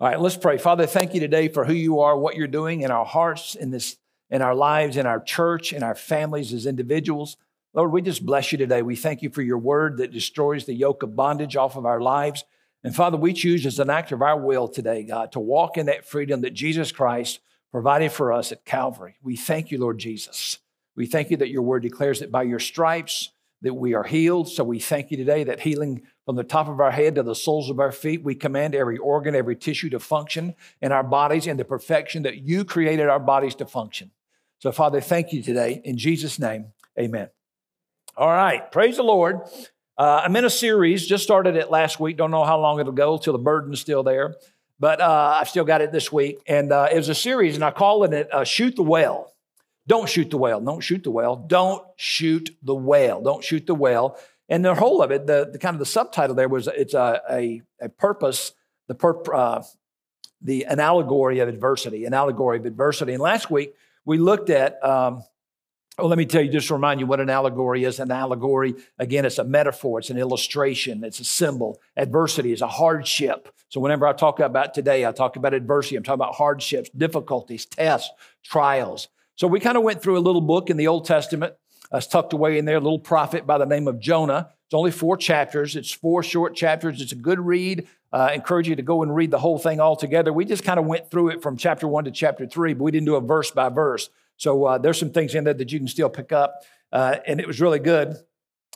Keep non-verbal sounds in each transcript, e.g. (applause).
All right, let's pray. Father, thank you today for who you are, what you're doing in our hearts, in this, in our lives, in our church, in our families as individuals. Lord, we just bless you today. We thank you for your word that destroys the yoke of bondage off of our lives. And Father, we choose as an act of our will today, God, to walk in that freedom that Jesus Christ provided for us at Calvary. We thank you, Lord Jesus. We thank you that your word declares that by your stripes that we are healed. So we thank you today that healing from the top of our head to the soles of our feet, we command every organ, every tissue to function in our bodies in the perfection that you created our bodies to function. So, Father, thank you today. In Jesus' name, amen. All right, praise the Lord. Uh, I'm in a series, just started it last week. Don't know how long it'll go till the burden's still there, but uh, I've still got it this week. And uh, it was a series, and I call it uh, Shoot the Whale. Don't shoot the whale. Don't shoot the whale. Don't shoot the whale. Don't shoot the whale. And the whole of it, the, the kind of the subtitle there was it's a, a, a purpose, the, perp, uh, the an allegory of adversity, an allegory of adversity. And last week we looked at, um, oh, let me tell you, just to remind you what an allegory is. An allegory, again, it's a metaphor, it's an illustration, it's a symbol. Adversity is a hardship. So whenever I talk about today, I talk about adversity. I'm talking about hardships, difficulties, tests, trials. So we kind of went through a little book in the Old Testament uh, it's tucked away in there, a little prophet by the name of Jonah. It's only four chapters. It's four short chapters. It's a good read. Uh, I encourage you to go and read the whole thing all together. We just kind of went through it from chapter one to chapter three, but we didn't do a verse by verse. So uh, there's some things in there that you can still pick up, uh, and it was really good.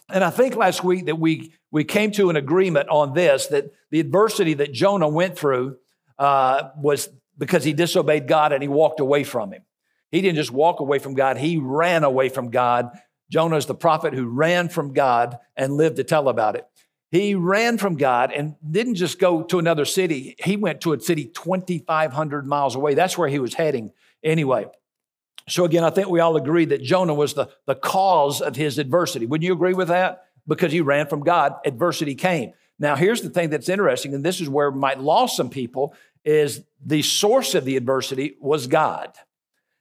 And I think last week that we we came to an agreement on this that the adversity that Jonah went through uh, was because he disobeyed God and he walked away from Him. He didn't just walk away from God, he ran away from God. Jonah is the prophet who ran from God and lived to tell about it. He ran from God and didn't just go to another city. He went to a city 2,500 miles away. That's where he was heading anyway. So, again, I think we all agree that Jonah was the, the cause of his adversity. Wouldn't you agree with that? Because he ran from God, adversity came. Now, here's the thing that's interesting, and this is where we might lost some people, is the source of the adversity was God.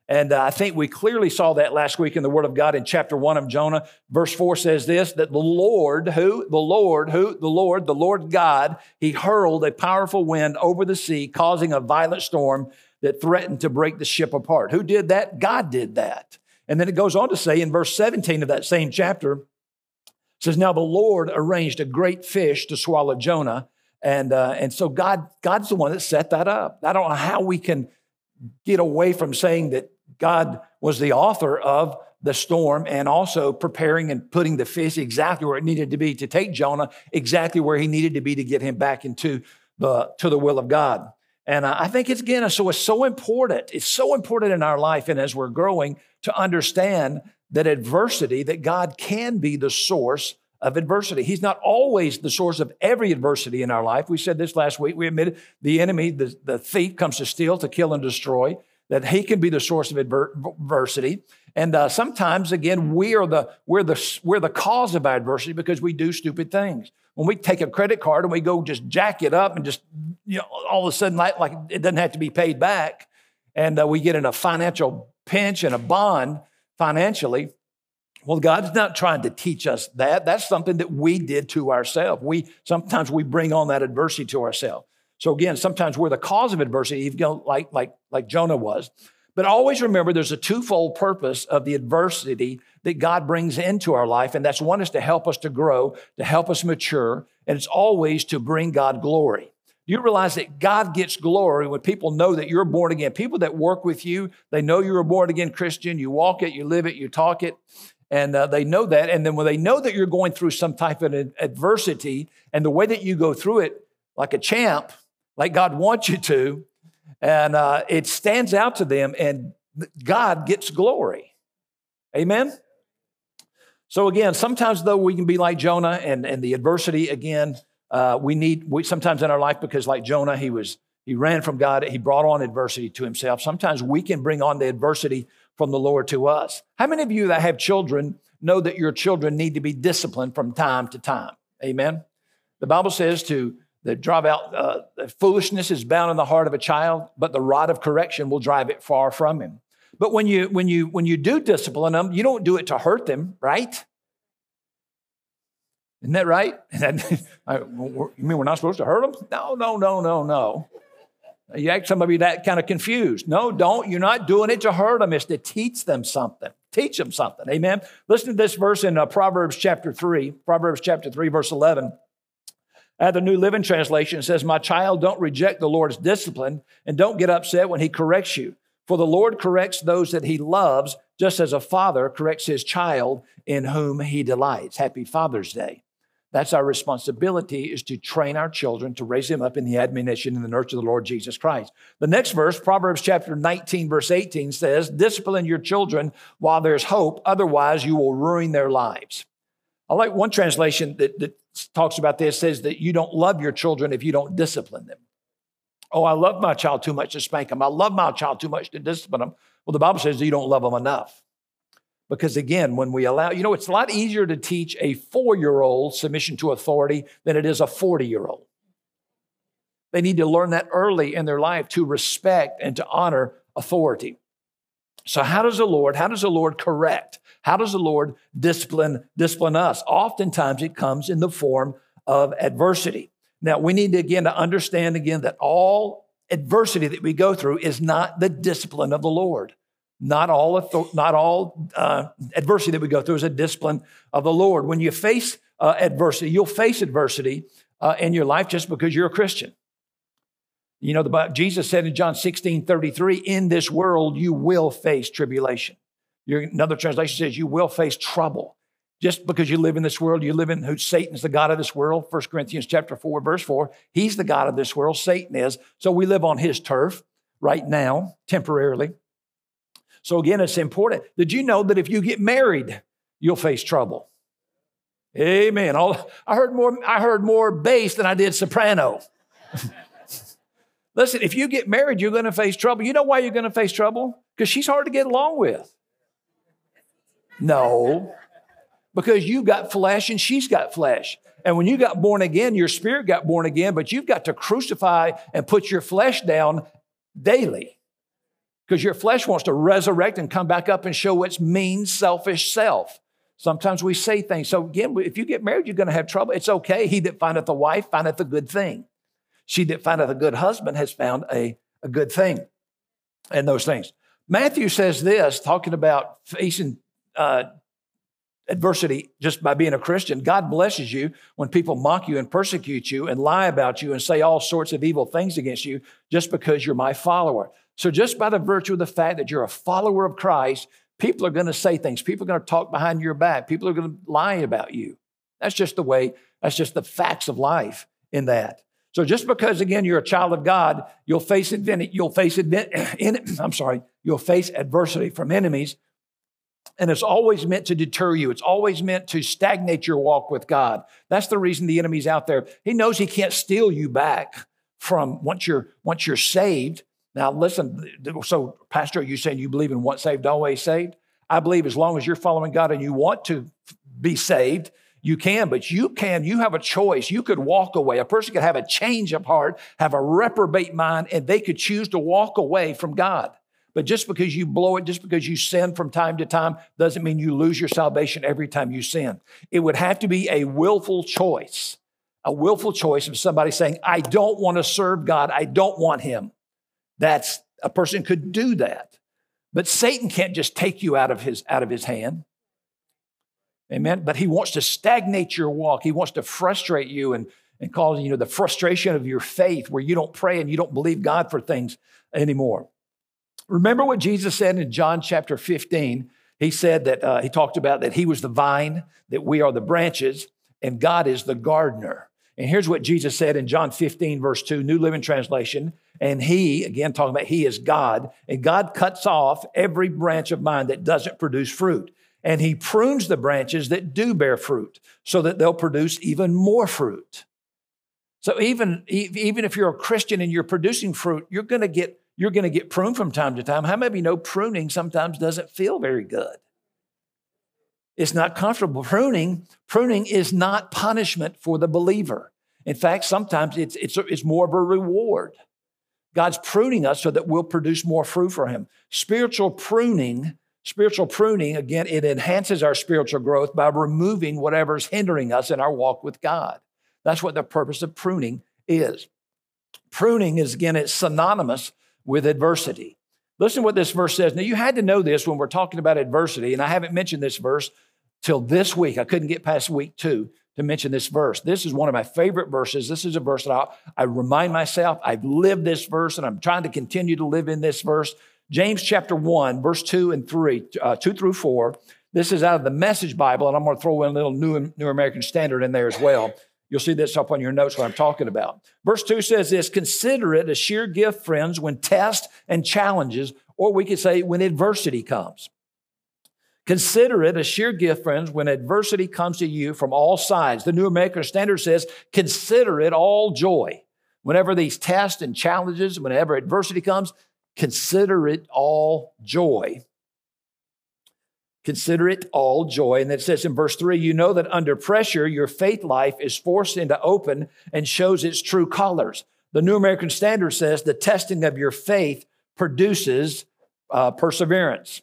And uh, I think we clearly saw that last week in the Word of God in chapter one of Jonah. Verse four says this that the Lord, who? The Lord, who? The Lord, the Lord God, he hurled a powerful wind over the sea, causing a violent storm that threatened to break the ship apart. Who did that? God did that. And then it goes on to say in verse 17 of that same chapter, says, Now the Lord arranged a great fish to swallow Jonah. And, uh, and so God, God's the one that set that up. I don't know how we can get away from saying that God was the author of the storm and also preparing and putting the fish exactly where it needed to be to take Jonah exactly where he needed to be to get him back into the to the will of God. And I think it's again, so it's so important. It's so important in our life and as we're growing to understand that adversity, that God can be the source of adversity. He's not always the source of every adversity in our life. We said this last week. We admitted the enemy, the, the thief, comes to steal, to kill, and destroy that he can be the source of adversity. And uh, sometimes, again, we are the, we're, the, we're the cause of adversity because we do stupid things. When we take a credit card and we go just jack it up and just, you know, all of a sudden, like, like it doesn't have to be paid back, and uh, we get in a financial pinch and a bond financially, well, God's not trying to teach us that. That's something that we did to ourselves. We sometimes we bring on that adversity to ourselves. So again, sometimes we're the cause of adversity, know, like, like, like Jonah was. But always remember there's a twofold purpose of the adversity that God brings into our life. And that's one is to help us to grow, to help us mature, and it's always to bring God glory. You realize that God gets glory when people know that you're born again. People that work with you, they know you're a born again Christian. You walk it, you live it, you talk it, and uh, they know that. And then when they know that you're going through some type of adversity and the way that you go through it like a champ, like God wants you to, and uh, it stands out to them, and God gets glory. Amen? So, again, sometimes though we can be like Jonah and, and the adversity, again, uh, we need, we, sometimes in our life, because like Jonah, he was, he ran from God, he brought on adversity to himself. Sometimes we can bring on the adversity from the Lord to us. How many of you that have children know that your children need to be disciplined from time to time? Amen? The Bible says to that drive out uh, foolishness is bound in the heart of a child, but the rod of correction will drive it far from him. But when you when you when you do discipline them, you don't do it to hurt them, right? Isn't that right? (laughs) you mean we're not supposed to hurt them? No, no, no, no, no. You act some of you that kind of confused. No, don't. You're not doing it to hurt them. It's to teach them something. Teach them something. Amen. Listen to this verse in uh, Proverbs chapter 3, Proverbs chapter 3, verse 11. At the New Living Translation, says, My child, don't reject the Lord's discipline and don't get upset when he corrects you. For the Lord corrects those that he loves, just as a father corrects his child in whom he delights. Happy Father's Day. That's our responsibility is to train our children to raise them up in the admonition and the nurture of the Lord Jesus Christ. The next verse, Proverbs chapter 19, verse 18 says, discipline your children while there's hope. Otherwise you will ruin their lives. I like one translation that, that talks about this says that you don't love your children if you don't discipline them. Oh, I love my child too much to spank them. I love my child too much to discipline them. Well, the Bible says you don't love them enough. Because again, when we allow, you know, it's a lot easier to teach a four year old submission to authority than it is a 40 year old. They need to learn that early in their life to respect and to honor authority. So, how does the Lord, how does the Lord correct? How does the Lord discipline, discipline us? Oftentimes it comes in the form of adversity. Now, we need to again to understand again that all adversity that we go through is not the discipline of the Lord. Not all, not all uh, adversity that we go through is a discipline of the Lord. When you face uh, adversity, you'll face adversity uh, in your life just because you're a Christian. You know, the, Jesus said in John 16 33, in this world you will face tribulation. Another translation says you will face trouble. Just because you live in this world, you live in who Satan's the God of this world. 1 Corinthians chapter 4, verse 4. He's the God of this world, Satan is. So we live on his turf right now, temporarily. So again, it's important. Did you know that if you get married, you'll face trouble? Amen. All, I heard more, I heard more bass than I did soprano. (laughs) Listen, if you get married, you're going to face trouble. You know why you're going to face trouble? Because she's hard to get along with. No, because you've got flesh and she's got flesh. And when you got born again, your spirit got born again, but you've got to crucify and put your flesh down daily because your flesh wants to resurrect and come back up and show its mean, selfish self. Sometimes we say things. So again, if you get married, you're going to have trouble. It's okay. He that findeth a wife findeth a good thing. She that findeth a good husband has found a, a good thing. And those things. Matthew says this, talking about facing uh, adversity just by being a Christian. God blesses you when people mock you and persecute you and lie about you and say all sorts of evil things against you just because you're my follower. So, just by the virtue of the fact that you're a follower of Christ, people are going to say things. People are going to talk behind your back. People are going to lie about you. That's just the way, that's just the facts of life in that. So just because again you're a child of God, you'll face you'll face (clears throat) I'm sorry, you'll face adversity from enemies, and it's always meant to deter you. It's always meant to stagnate your walk with God. That's the reason the enemy's out there. He knows he can't steal you back from once you're once you're saved. Now, listen, so, Pastor, you saying you believe in once saved, always saved? I believe as long as you're following God and you want to be saved, you can, but you can, you have a choice. You could walk away. A person could have a change of heart, have a reprobate mind, and they could choose to walk away from God. But just because you blow it, just because you sin from time to time, doesn't mean you lose your salvation every time you sin. It would have to be a willful choice, a willful choice of somebody saying, I don't want to serve God, I don't want Him. That's a person could do that. But Satan can't just take you out of his, out of his hand. Amen. But he wants to stagnate your walk. He wants to frustrate you and, and cause, you know, the frustration of your faith where you don't pray and you don't believe God for things anymore. Remember what Jesus said in John chapter 15? He said that uh, he talked about that he was the vine, that we are the branches, and God is the gardener. And here's what Jesus said in John 15, verse 2, New Living Translation. And he, again, talking about he is God, and God cuts off every branch of mine that doesn't produce fruit. And he prunes the branches that do bear fruit so that they'll produce even more fruit. So even, even if you're a Christian and you're producing fruit, you're going to get you're going to get pruned from time to time. How many of you know pruning sometimes doesn't feel very good? It's not comfortable. Pruning, pruning is not punishment for the believer. In fact, sometimes it's, it's, it's more of a reward. God's pruning us so that we'll produce more fruit for Him. Spiritual pruning, spiritual pruning, again, it enhances our spiritual growth by removing whatever's hindering us in our walk with God. That's what the purpose of pruning is. Pruning is, again, it's synonymous with adversity. Listen to what this verse says. Now, you had to know this when we're talking about adversity, and I haven't mentioned this verse till this week. I couldn't get past week two to mention this verse. This is one of my favorite verses. This is a verse that I, I remind myself I've lived this verse, and I'm trying to continue to live in this verse. James chapter 1, verse 2 and 3, uh, 2 through 4. This is out of the Message Bible, and I'm going to throw in a little New, New American Standard in there as well. You'll see this up on your notes what I'm talking about. Verse 2 says this Consider it a sheer gift, friends, when tests and challenges, or we could say when adversity comes. Consider it a sheer gift, friends, when adversity comes to you from all sides. The New American Standard says, Consider it all joy. Whenever these tests and challenges, whenever adversity comes, consider it all joy. Consider it all joy. And it says in verse three, you know that under pressure, your faith life is forced into open and shows its true colors. The New American Standard says the testing of your faith produces uh, perseverance.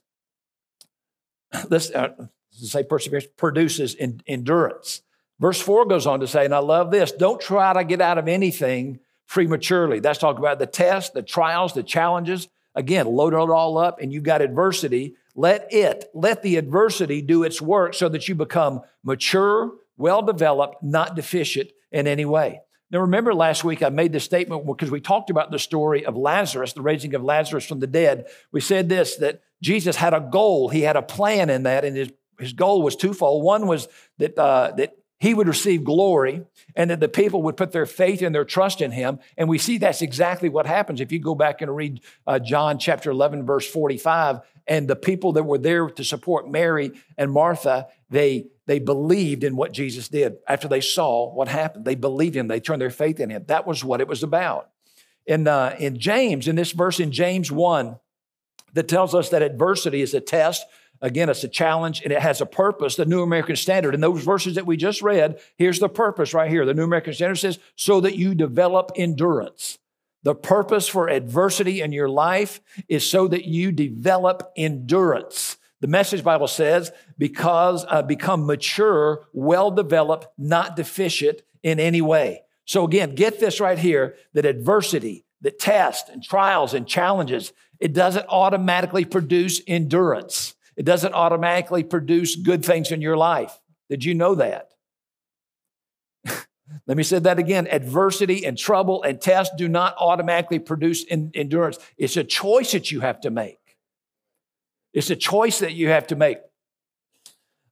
(clears throat) Let's uh, say perseverance produces in, endurance. Verse 4 goes on to say, and I love this don't try to get out of anything prematurely. That's talking about the tests, the trials, the challenges. Again, load it all up, and you've got adversity let it, let the adversity do its work so that you become mature, well developed, not deficient in any way. Now, remember last week I made this statement because we talked about the story of Lazarus, the raising of Lazarus from the dead. We said this that Jesus had a goal, he had a plan in that, and his, his goal was twofold. One was that, uh, that he would receive glory and that the people would put their faith and their trust in him. And we see that's exactly what happens. If you go back and read uh, John chapter 11, verse 45, and the people that were there to support Mary and Martha, they, they believed in what Jesus did. After they saw what happened, they believed him. They turned their faith in him. That was what it was about. In, uh, in James, in this verse in James 1, that tells us that adversity is a test. Again, it's a challenge and it has a purpose, the New American Standard. In those verses that we just read, here's the purpose right here. The New American Standard says, so that you develop endurance. The purpose for adversity in your life is so that you develop endurance. The Message Bible says, because uh, become mature, well developed, not deficient in any way. So again, get this right here that adversity, that tests and trials and challenges, it doesn't automatically produce endurance. It doesn't automatically produce good things in your life. Did you know that? Let me say that again. Adversity and trouble and tests do not automatically produce endurance. It's a choice that you have to make. It's a choice that you have to make.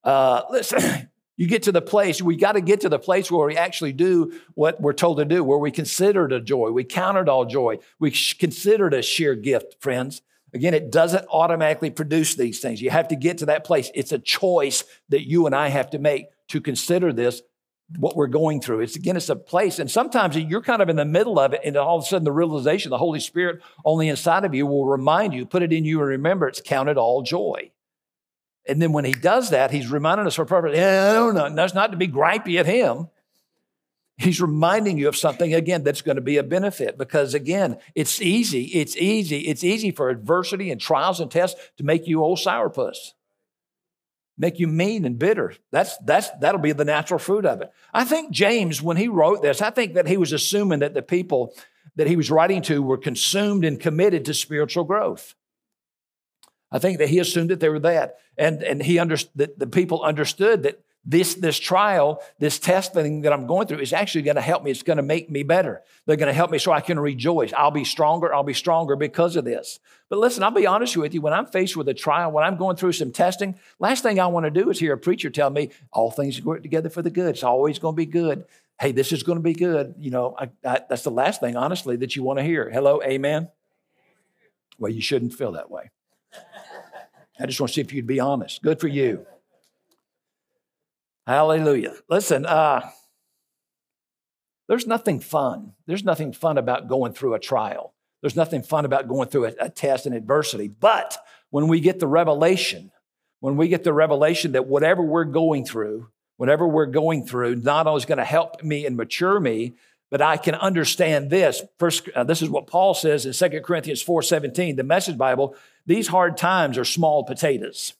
Uh, listen, (clears throat) you get to the place, we got to get to the place where we actually do what we're told to do, where we consider it a joy. We count it all joy. We it a sheer gift, friends. Again, it doesn't automatically produce these things. You have to get to that place. It's a choice that you and I have to make to consider this what we're going through. It's again, it's a place. And sometimes you're kind of in the middle of it, and all of a sudden the realization, the Holy Spirit on the inside of you will remind you, put it in you, and remember it's counted all joy. And then when he does that, he's reminding us for purpose. Yeah, no, no, that's not to be gripey at him. He's reminding you of something again that's going to be a benefit because again, it's easy, it's easy, it's easy for adversity and trials and tests to make you old sourpuss make you mean and bitter. That's, that's, that'll be the natural fruit of it. I think James, when he wrote this, I think that he was assuming that the people that he was writing to were consumed and committed to spiritual growth. I think that he assumed that they were that. And, and he understood that the people understood that this, this trial, this testing that I'm going through is actually going to help me. It's going to make me better. They're going to help me so I can rejoice. I'll be stronger. I'll be stronger because of this. But listen, I'll be honest with you. When I'm faced with a trial, when I'm going through some testing, last thing I want to do is hear a preacher tell me all things work together for the good. It's always going to be good. Hey, this is going to be good. You know, I, I, that's the last thing, honestly, that you want to hear. Hello, amen. Well, you shouldn't feel that way. I just want to see if you'd be honest. Good for you. Hallelujah. Listen, uh, there's nothing fun. There's nothing fun about going through a trial. There's nothing fun about going through a, a test and adversity. But when we get the revelation, when we get the revelation that whatever we're going through, whatever we're going through, not only is going to help me and mature me, but I can understand this. First, uh, this is what Paul says in 2 Corinthians 4:17, the Message Bible. These hard times are small potatoes.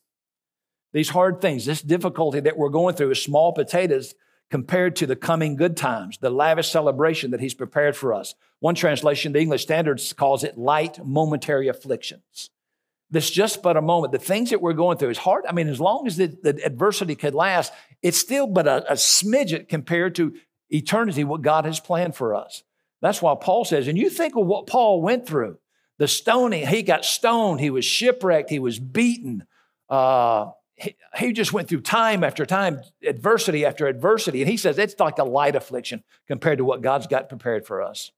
These hard things, this difficulty that we're going through is small potatoes compared to the coming good times, the lavish celebration that he's prepared for us. One translation, the English Standards, calls it light momentary afflictions. This just but a moment. The things that we're going through is hard. I mean, as long as the, the adversity could last, it's still but a, a smidget compared to eternity, what God has planned for us. That's why Paul says, and you think of what Paul went through the stoning, he got stoned, he was shipwrecked, he was beaten. Uh, he, just went through time after time, adversity after adversity. And he says it's like a light affliction compared to what God's got prepared for us.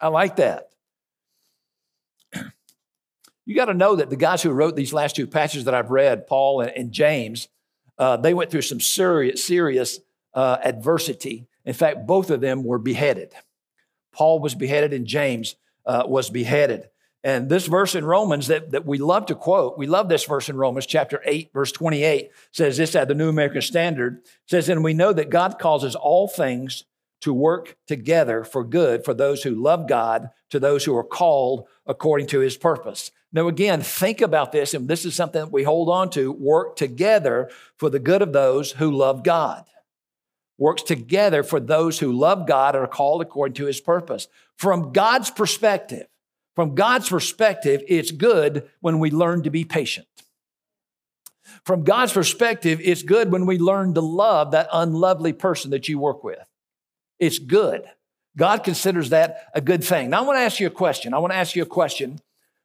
I like that. (clears throat) You got to know that the guys who wrote these last two passages that I've read, Paul and, and James, uh, they went through some serious, serious uh, adversity. In fact, both of them were beheaded. Paul was beheaded and James uh, was beheaded. And this verse in Romans that, that we love to quote, we love this verse in Romans chapter 8, verse 28, says this at the New American Standard, says, And we know that God causes all things to work together for good for those who love God, to those who are called according to his purpose. Now, again, think about this, and this is something that we hold on to work together for the good of those who love God. Works together for those who love God and are called according to his purpose. From God's perspective, from God's perspective, it's good when we learn to be patient. From God's perspective, it's good when we learn to love that unlovely person that you work with. It's good. God considers that a good thing. Now, I want to ask you a question. I want to ask you a question.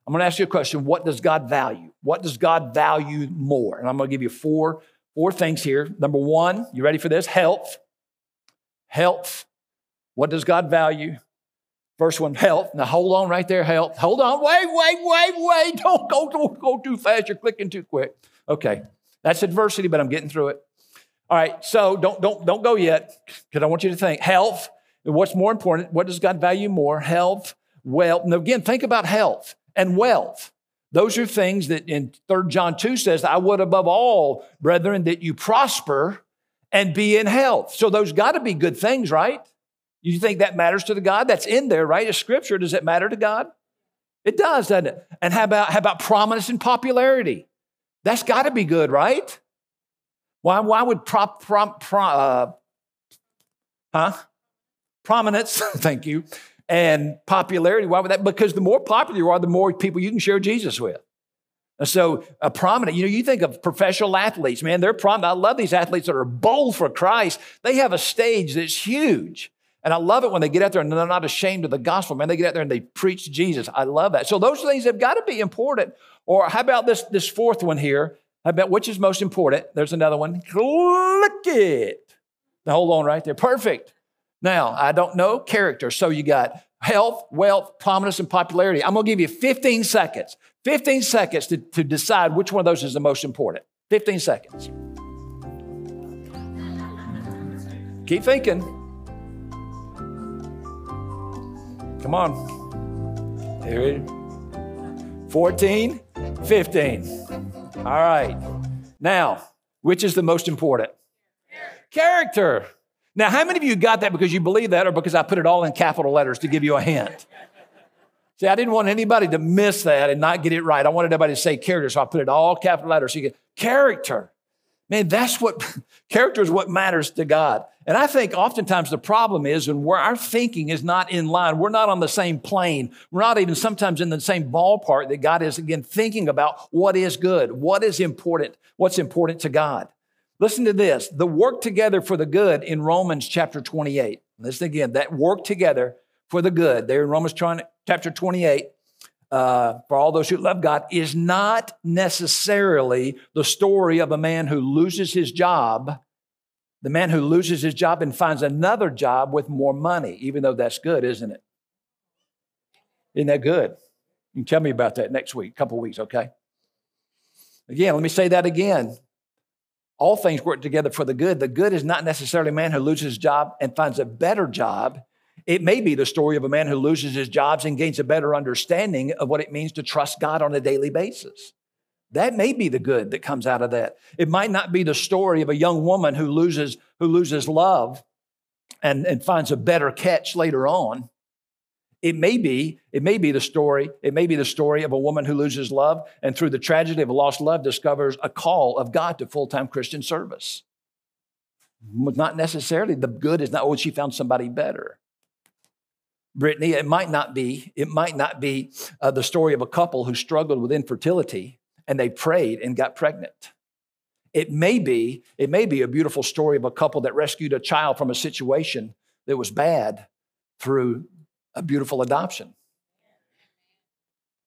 I'm going to ask you a question. What does God value? What does God value more? And I'm going to give you four, four things here. Number one, you ready for this? Health. Health. What does God value? First one, health. Now hold on right there, health. Hold on. Wait, wait, wait, wait. (laughs) Don't go, don't go too fast. You're clicking too quick. Okay. That's adversity, but I'm getting through it. All right. So don't don't don't go yet, because I want you to think. Health. What's more important? What does God value more? Health, wealth. Now again, think about health and wealth. Those are things that in 3 John 2 says, I would above all, brethren, that you prosper and be in health. So those got to be good things, right? You think that matters to the God? That's in there, right? It's scripture. Does it matter to God? It does, doesn't it? And how about, how about prominence and popularity? That's got to be good, right? Why, why would prop, prop, prop uh, huh? Prominence, (laughs) thank you, and popularity. Why would that? Because the more popular you are, the more people you can share Jesus with. And so, a prominent, you know, you think of professional athletes, man, they're prominent. I love these athletes that are bold for Christ. They have a stage that's huge. And I love it when they get out there and they're not ashamed of the gospel, man. They get out there and they preach Jesus. I love that. So those things have got to be important. Or how about this, this fourth one here? How about which is most important? There's another one. Click it. Now hold on right there. Perfect. Now, I don't know character. So you got health, wealth, prominence, and popularity. I'm going to give you 15 seconds. 15 seconds to, to decide which one of those is the most important. 15 seconds. Keep thinking. Come on. Here it is. 14, 15. All right. Now, which is the most important? Character. Now, how many of you got that because you believe that or because I put it all in capital letters to give you a hint? See, I didn't want anybody to miss that and not get it right. I wanted everybody to say character, so I put it all capital letters so you get character. Man, that's what (laughs) character is what matters to God. And I think oftentimes the problem is when where our thinking is not in line, we're not on the same plane. We're not even sometimes in the same ballpark that God is again thinking about what is good, what is important, what's important to God. Listen to this the work together for the good in Romans chapter 28. Listen again, that work together for the good there in Romans chapter 28 uh, for all those who love God is not necessarily the story of a man who loses his job, the man who loses his job and finds another job with more money, even though that's good, isn't it? Isn't that good? You can tell me about that next week, couple weeks, okay? Again, let me say that again. All things work together for the good. The good is not necessarily a man who loses his job and finds a better job. It may be the story of a man who loses his jobs and gains a better understanding of what it means to trust God on a daily basis. That may be the good that comes out of that. It might not be the story of a young woman who loses, who loses love and, and finds a better catch later on. It may be, it may be the story, it may be the story of a woman who loses love and through the tragedy of a lost love discovers a call of God to full-time Christian service. Not necessarily. The good is not, oh, she found somebody better. Brittany, it might not be, it might not be uh, the story of a couple who struggled with infertility and they prayed and got pregnant. It may be, it may be a beautiful story of a couple that rescued a child from a situation that was bad through a beautiful adoption.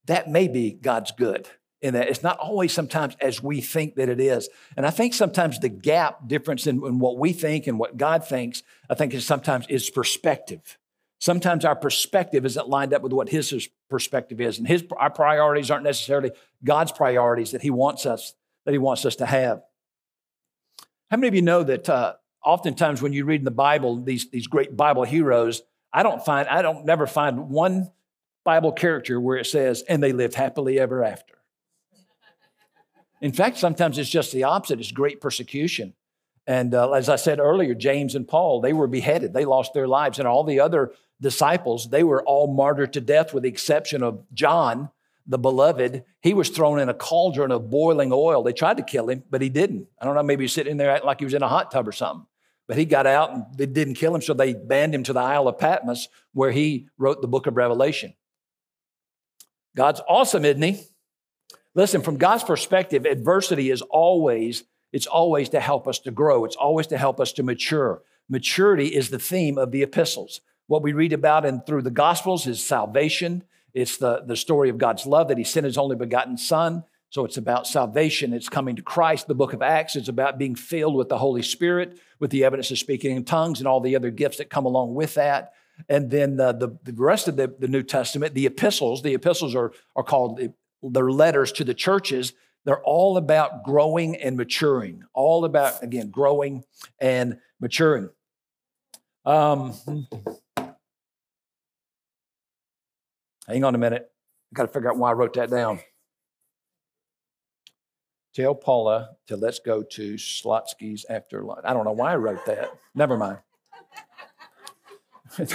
That may be God's good in that it's not always sometimes as we think that it is. And I think sometimes the gap difference in, in what we think and what God thinks, I think is sometimes is perspective. Sometimes our perspective isn't lined up with what his perspective is, and his our priorities aren't necessarily God's priorities that he wants us that he wants us to have. How many of you know that uh, oftentimes when you read in the Bible these these great Bible heroes, I don't find I don't never find one Bible character where it says and they lived happily ever after. In fact, sometimes it's just the opposite. It's great persecution. And uh, as I said earlier, James and Paul, they were beheaded. They lost their lives. And all the other disciples, they were all martyred to death with the exception of John, the beloved. He was thrown in a cauldron of boiling oil. They tried to kill him, but he didn't. I don't know, maybe he was sitting there acting like he was in a hot tub or something. But he got out and they didn't kill him, so they banned him to the Isle of Patmos where he wrote the book of Revelation. God's awesome, isn't he? Listen, from God's perspective, adversity is always, it's always to help us to grow. It's always to help us to mature. Maturity is the theme of the epistles. What we read about and through the Gospels is salvation. It's the, the story of God's love that He sent His only begotten Son. So it's about salvation. It's coming to Christ. The book of Acts is about being filled with the Holy Spirit, with the evidence of speaking in tongues and all the other gifts that come along with that. And then the, the, the rest of the, the New Testament, the epistles, the epistles are, are called their letters to the churches. They're all about growing and maturing, all about, again, growing and maturing. Um, Hang on a minute. I got to figure out why I wrote that down. Tell Paula to let's go to Slotsky's after lunch. I don't know why I wrote that. Never mind. (laughs)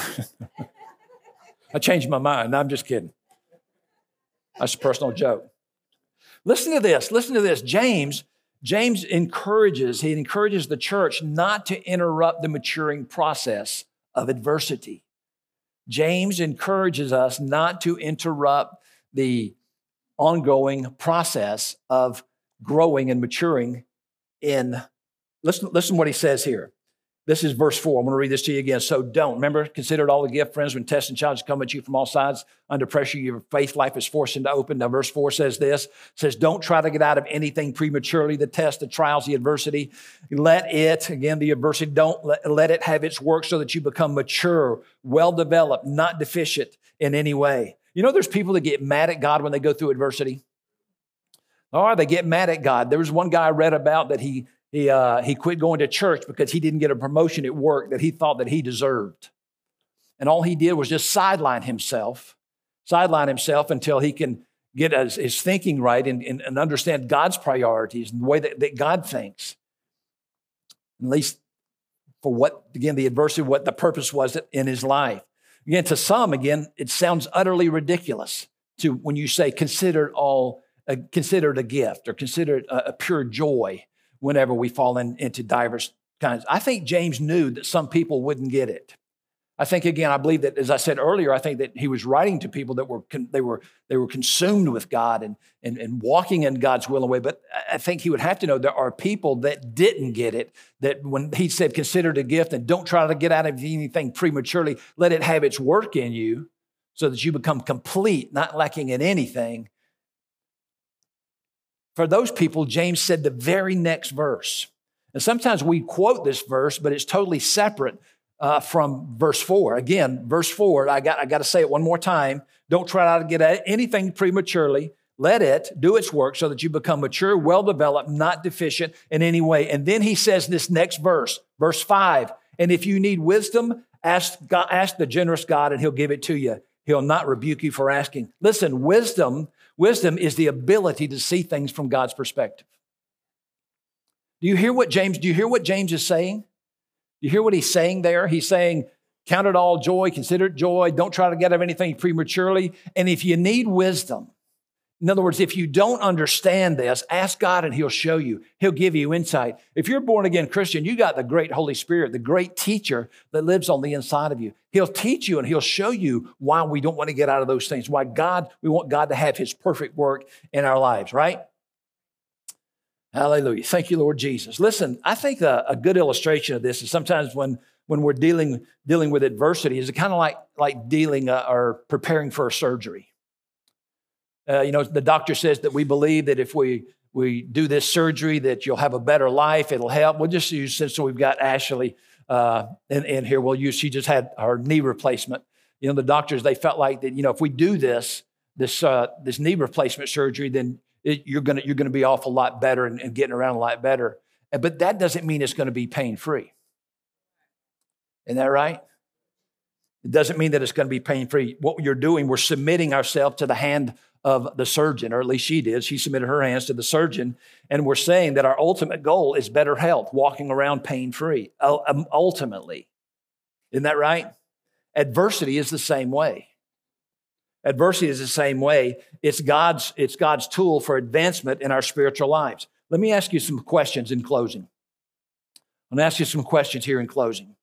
I changed my mind. No, I'm just kidding. That's a personal joke. Listen to this. Listen to this. James, James encourages, he encourages the church not to interrupt the maturing process of adversity. James encourages us not to interrupt the ongoing process of growing and maturing in listen listen what he says here this is verse 4. I'm going to read this to you again. So don't. Remember, consider it all a gift, friends, when tests and challenges come at you from all sides. Under pressure, your faith life is forced into open. Now, verse 4 says this says, Don't try to get out of anything prematurely, the test, the trials, the adversity. Let it, again, the adversity, don't let, let it have its work so that you become mature, well developed, not deficient in any way. You know, there's people that get mad at God when they go through adversity. Or they get mad at God. There was one guy I read about that he he, uh, he quit going to church because he didn't get a promotion at work that he thought that he deserved. And all he did was just sideline himself, sideline himself until he can get his, his thinking right and, and, and, understand God's priorities and the way that, that God thinks. At least for what, again, the adversity, what the purpose was in his life. Again, to some, again, it sounds utterly ridiculous to when you say consider all, uh, consider it a gift or consider it a, a pure joy whenever we fall in, into diverse kinds. I think James knew that some people wouldn't get it. I think again, I believe that, as I said earlier, I think that he was writing to people that were they were they were consumed with God and, and and walking in God's will and way. But I think he would have to know there are people that didn't get it. That when he said, "Consider it a gift," and don't try to get out of anything prematurely, let it have its work in you, so that you become complete, not lacking in anything. For those people, James said the very next verse. And sometimes we quote this verse, but it's totally separate uh, from verse four. Again, verse four, I got, I got to say it one more time. Don't try to get at anything prematurely. Let it do its work so that you become mature, well developed, not deficient in any way. And then he says this next verse, verse five. And if you need wisdom, ask, God, ask the generous God and he'll give it to you. He'll not rebuke you for asking. Listen, wisdom Wisdom is the ability to see things from God's perspective. Do you hear what James, do you hear what James is saying? Do you hear what he's saying there? He's saying, count it all joy, consider it joy, don't try to get out of anything prematurely. And if you need wisdom, In other words, if you don't understand this, ask God and He'll show you. He'll give you insight. If you're born again Christian, you got the great Holy Spirit, the great teacher that lives on the inside of you. He'll teach you and He'll show you why we don't want to get out of those things, why God, we want God to have His perfect work in our lives, right? Hallelujah. Thank you, Lord Jesus. Listen, I think a, a good illustration of this is sometimes when when we're dealing dealing with adversity is kind of like like dealing uh, or preparing for a surgery. Uh, you know, the doctor says that we believe that if we we do this surgery, that you'll have a better life. It'll help. We'll just use since we've got Ashley uh, in, in here. We'll use. She just had her knee replacement. You know, the doctors they felt like that. You know, if we do this this uh, this knee replacement surgery, then it, you're gonna you're gonna be off a lot better and, and getting around a lot better. But that doesn't mean it's going to be pain free. Isn't that right? It doesn't mean that it's going to be pain free. What you're doing, we're submitting ourselves to the hand of the surgeon, or at least she did. She submitted her hands to the surgeon. And we're saying that our ultimate goal is better health, walking around pain free, um, ultimately. Isn't that right? Adversity is the same way. Adversity is the same way. It's God's, it's God's tool for advancement in our spiritual lives. Let me ask you some questions in closing. I'm going to ask you some questions here in closing.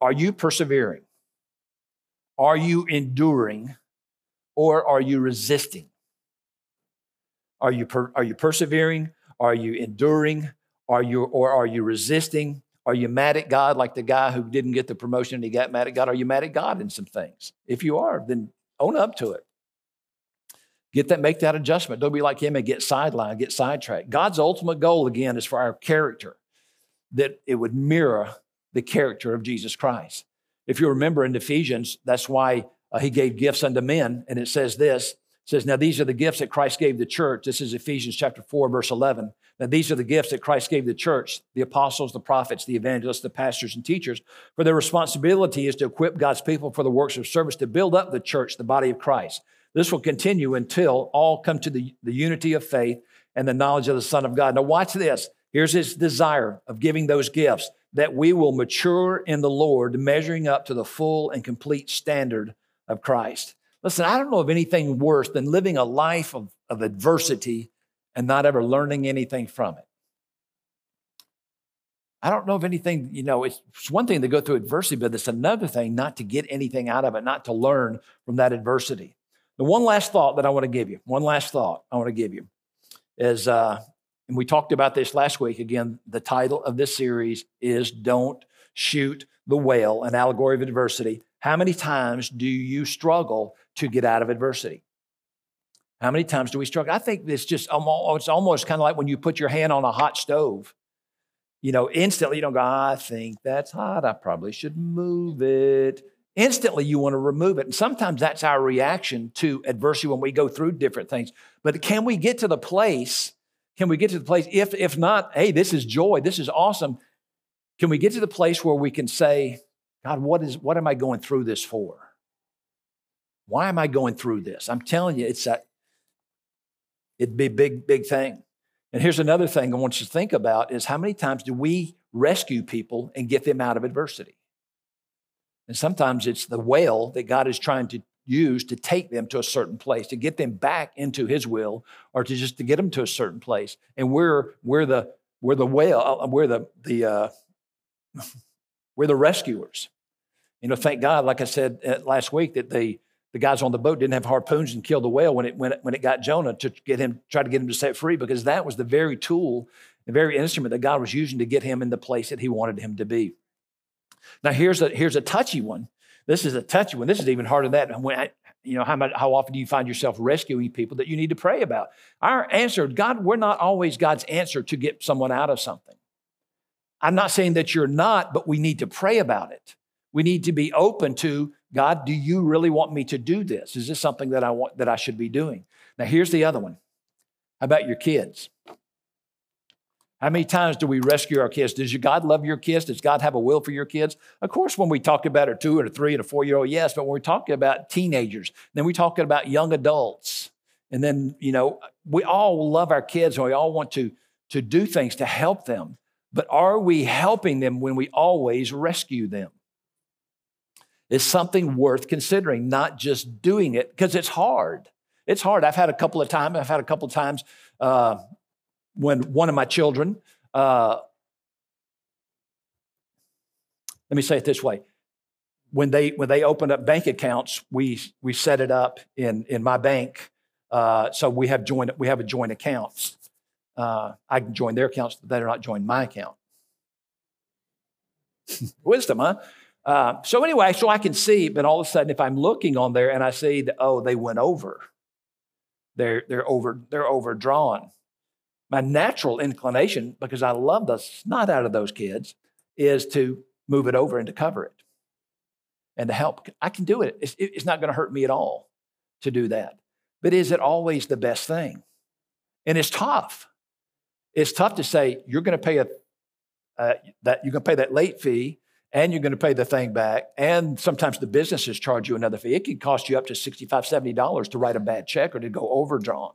Are you persevering? Are you enduring? or are you resisting? Are you, per, are you persevering? Are you enduring? Are you, or are you resisting? Are you mad at God like the guy who didn't get the promotion and he got mad at God? Are you mad at God in some things? If you are, then own up to it. Get that, make that adjustment. Don't be like him and get sidelined, get sidetracked. God's ultimate goal, again, is for our character, that it would mirror the character of Jesus Christ. If you remember in Ephesians, that's why uh, he gave gifts unto men. And it says this, it says, now these are the gifts that Christ gave the church. This is Ephesians chapter 4, verse 11. Now these are the gifts that Christ gave the church, the apostles, the prophets, the evangelists, the pastors, and teachers. For their responsibility is to equip God's people for the works of service to build up the church, the body of Christ. This will continue until all come to the, the unity of faith and the knowledge of the Son of God. Now watch this. Here's his desire of giving those gifts that we will mature in the Lord, measuring up to the full and complete standard of Christ. Listen, I don't know of anything worse than living a life of, of adversity and not ever learning anything from it. I don't know of anything, you know, it's, it's one thing to go through adversity, but it's another thing not to get anything out of it, not to learn from that adversity. The one last thought that I want to give you, one last thought I want to give you is, uh, and we talked about this last week. Again, the title of this series is Don't Shoot the Whale, an allegory of adversity. How many times do you struggle to get out of adversity? How many times do we struggle? I think it's just um, almost, it's almost kind of like when you put your hand on a hot stove. You know, instantly you don't go, I think that's hot. I probably should move it. Instantly you want to remove it. And sometimes that's our reaction to adversity when we go through different things. But can we get to the place? Can we get to the place? If, if not, hey, this is joy. This is awesome. Can we get to the place where we can say, God, what, is, what am I going through this for? Why am I going through this? I'm telling you, it's a, it'd be a big, big thing. And here's another thing I want you to think about is how many times do we rescue people and get them out of adversity? And sometimes it's the whale that God is trying to use to take them to a certain place, to get them back into his will, or to just to get them to a certain place. And we're, we're the, we're the whale, uh, we're the, the, uh, (laughs) we're the rescuers. You know, thank God, like I said uh, last week, that the, the guys on the boat didn't have harpoons and kill the whale when it, when it, when it got Jonah to get him, try to get him to set free, because that was the very tool, the very instrument that God was using to get him in the place that he wanted him to be. Now, here's a, here's a touchy one. This is a touchy one. This is even harder than that. When I, you know, how, much, how often do you find yourself rescuing people that you need to pray about? Our answer, God, we're not always God's answer to get someone out of something. I'm not saying that you're not, but we need to pray about it. We need to be open to God, do you really want me to do this? Is this something that I want that I should be doing? Now here's the other one. How about your kids? How many times do we rescue our kids? Does God love your kids? Does God have a will for your kids? Of course, when we talk about a two and a three and a four year old, yes, but when we're talking about teenagers, then we're talking about young adults. And then, you know, we all love our kids and we all want to, to do things to help them. But are we helping them when we always rescue them? It's something worth considering, not just doing it because it's hard. It's hard. I've had a couple of times. I've had a couple of times uh, when one of my children. Uh, let me say it this way: when they when they open up bank accounts, we we set it up in in my bank, uh, so we have joint we have a joint accounts. Uh, I can join their accounts, but they're not join my account. (laughs) Wisdom, huh? Uh, so anyway, so I can see, but all of a sudden, if I'm looking on there and I see that oh, they went over, they're they're over they're overdrawn. My natural inclination, because I love the snot out of those kids, is to move it over and to cover it and to help. I can do it. It's, it's not going to hurt me at all to do that. But is it always the best thing? And it's tough. It's tough to say you're going to pay a uh, that you're going to pay that late fee and you're going to pay the thing back. And sometimes the businesses charge you another fee. It can cost you up to $65, $70 to write a bad check or to go overdrawn.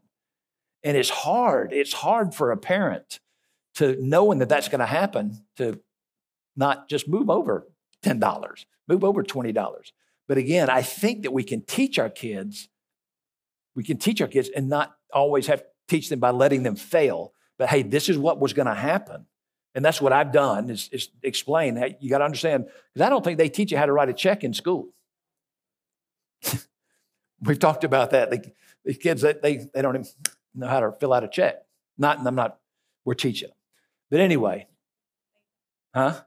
And it's hard. It's hard for a parent to knowing that that's going to happen to not just move over $10, move over $20. But again, I think that we can teach our kids, we can teach our kids and not always have to teach them by letting them fail. But hey, this is what was going to happen. And that's what I've done is, is explain that you got to understand, because I don't think they teach you how to write a check in school. (laughs) We've talked about that. The, the kids, they, they, they don't even know how to fill out a check. Not, and I'm not, we're teaching. them. But anyway, huh?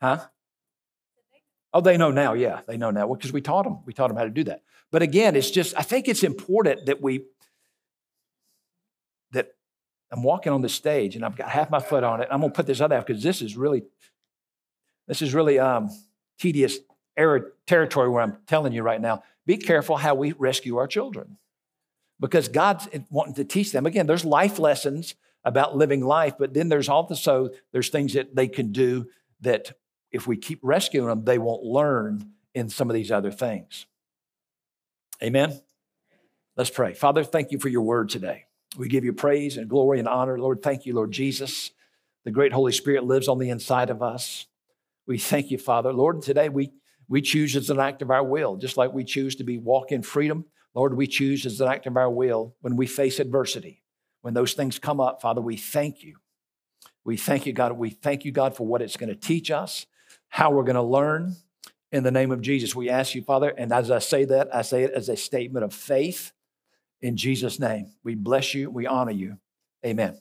Huh? Oh, they know now. Yeah, they know now because we taught them. We taught them how to do that. But again, it's just I think it's important that we that I'm walking on the stage and I've got half my foot on it. I'm gonna put this other half because this is really this is really um, tedious error territory where I'm telling you right now. Be careful how we rescue our children because God's wanting to teach them. Again, there's life lessons about living life, but then there's also there's things that they can do that if we keep rescuing them, they won't learn in some of these other things. Amen? Let's pray. Father, thank you for your word today. We give you praise and glory and honor. Lord, thank you, Lord Jesus. The great Holy Spirit lives on the inside of us. We thank you, Father. Lord, today we, we choose as an act of our will, just like we choose to be walk in freedom. Lord, we choose as an act of our will when we face adversity. When those things come up, Father, we thank you. We thank you, God. We thank you, God, for what it's going to teach us how we're going to learn in the name of Jesus. We ask you, Father, and as I say that, I say it as a statement of faith in Jesus' name. We bless you, we honor you. Amen.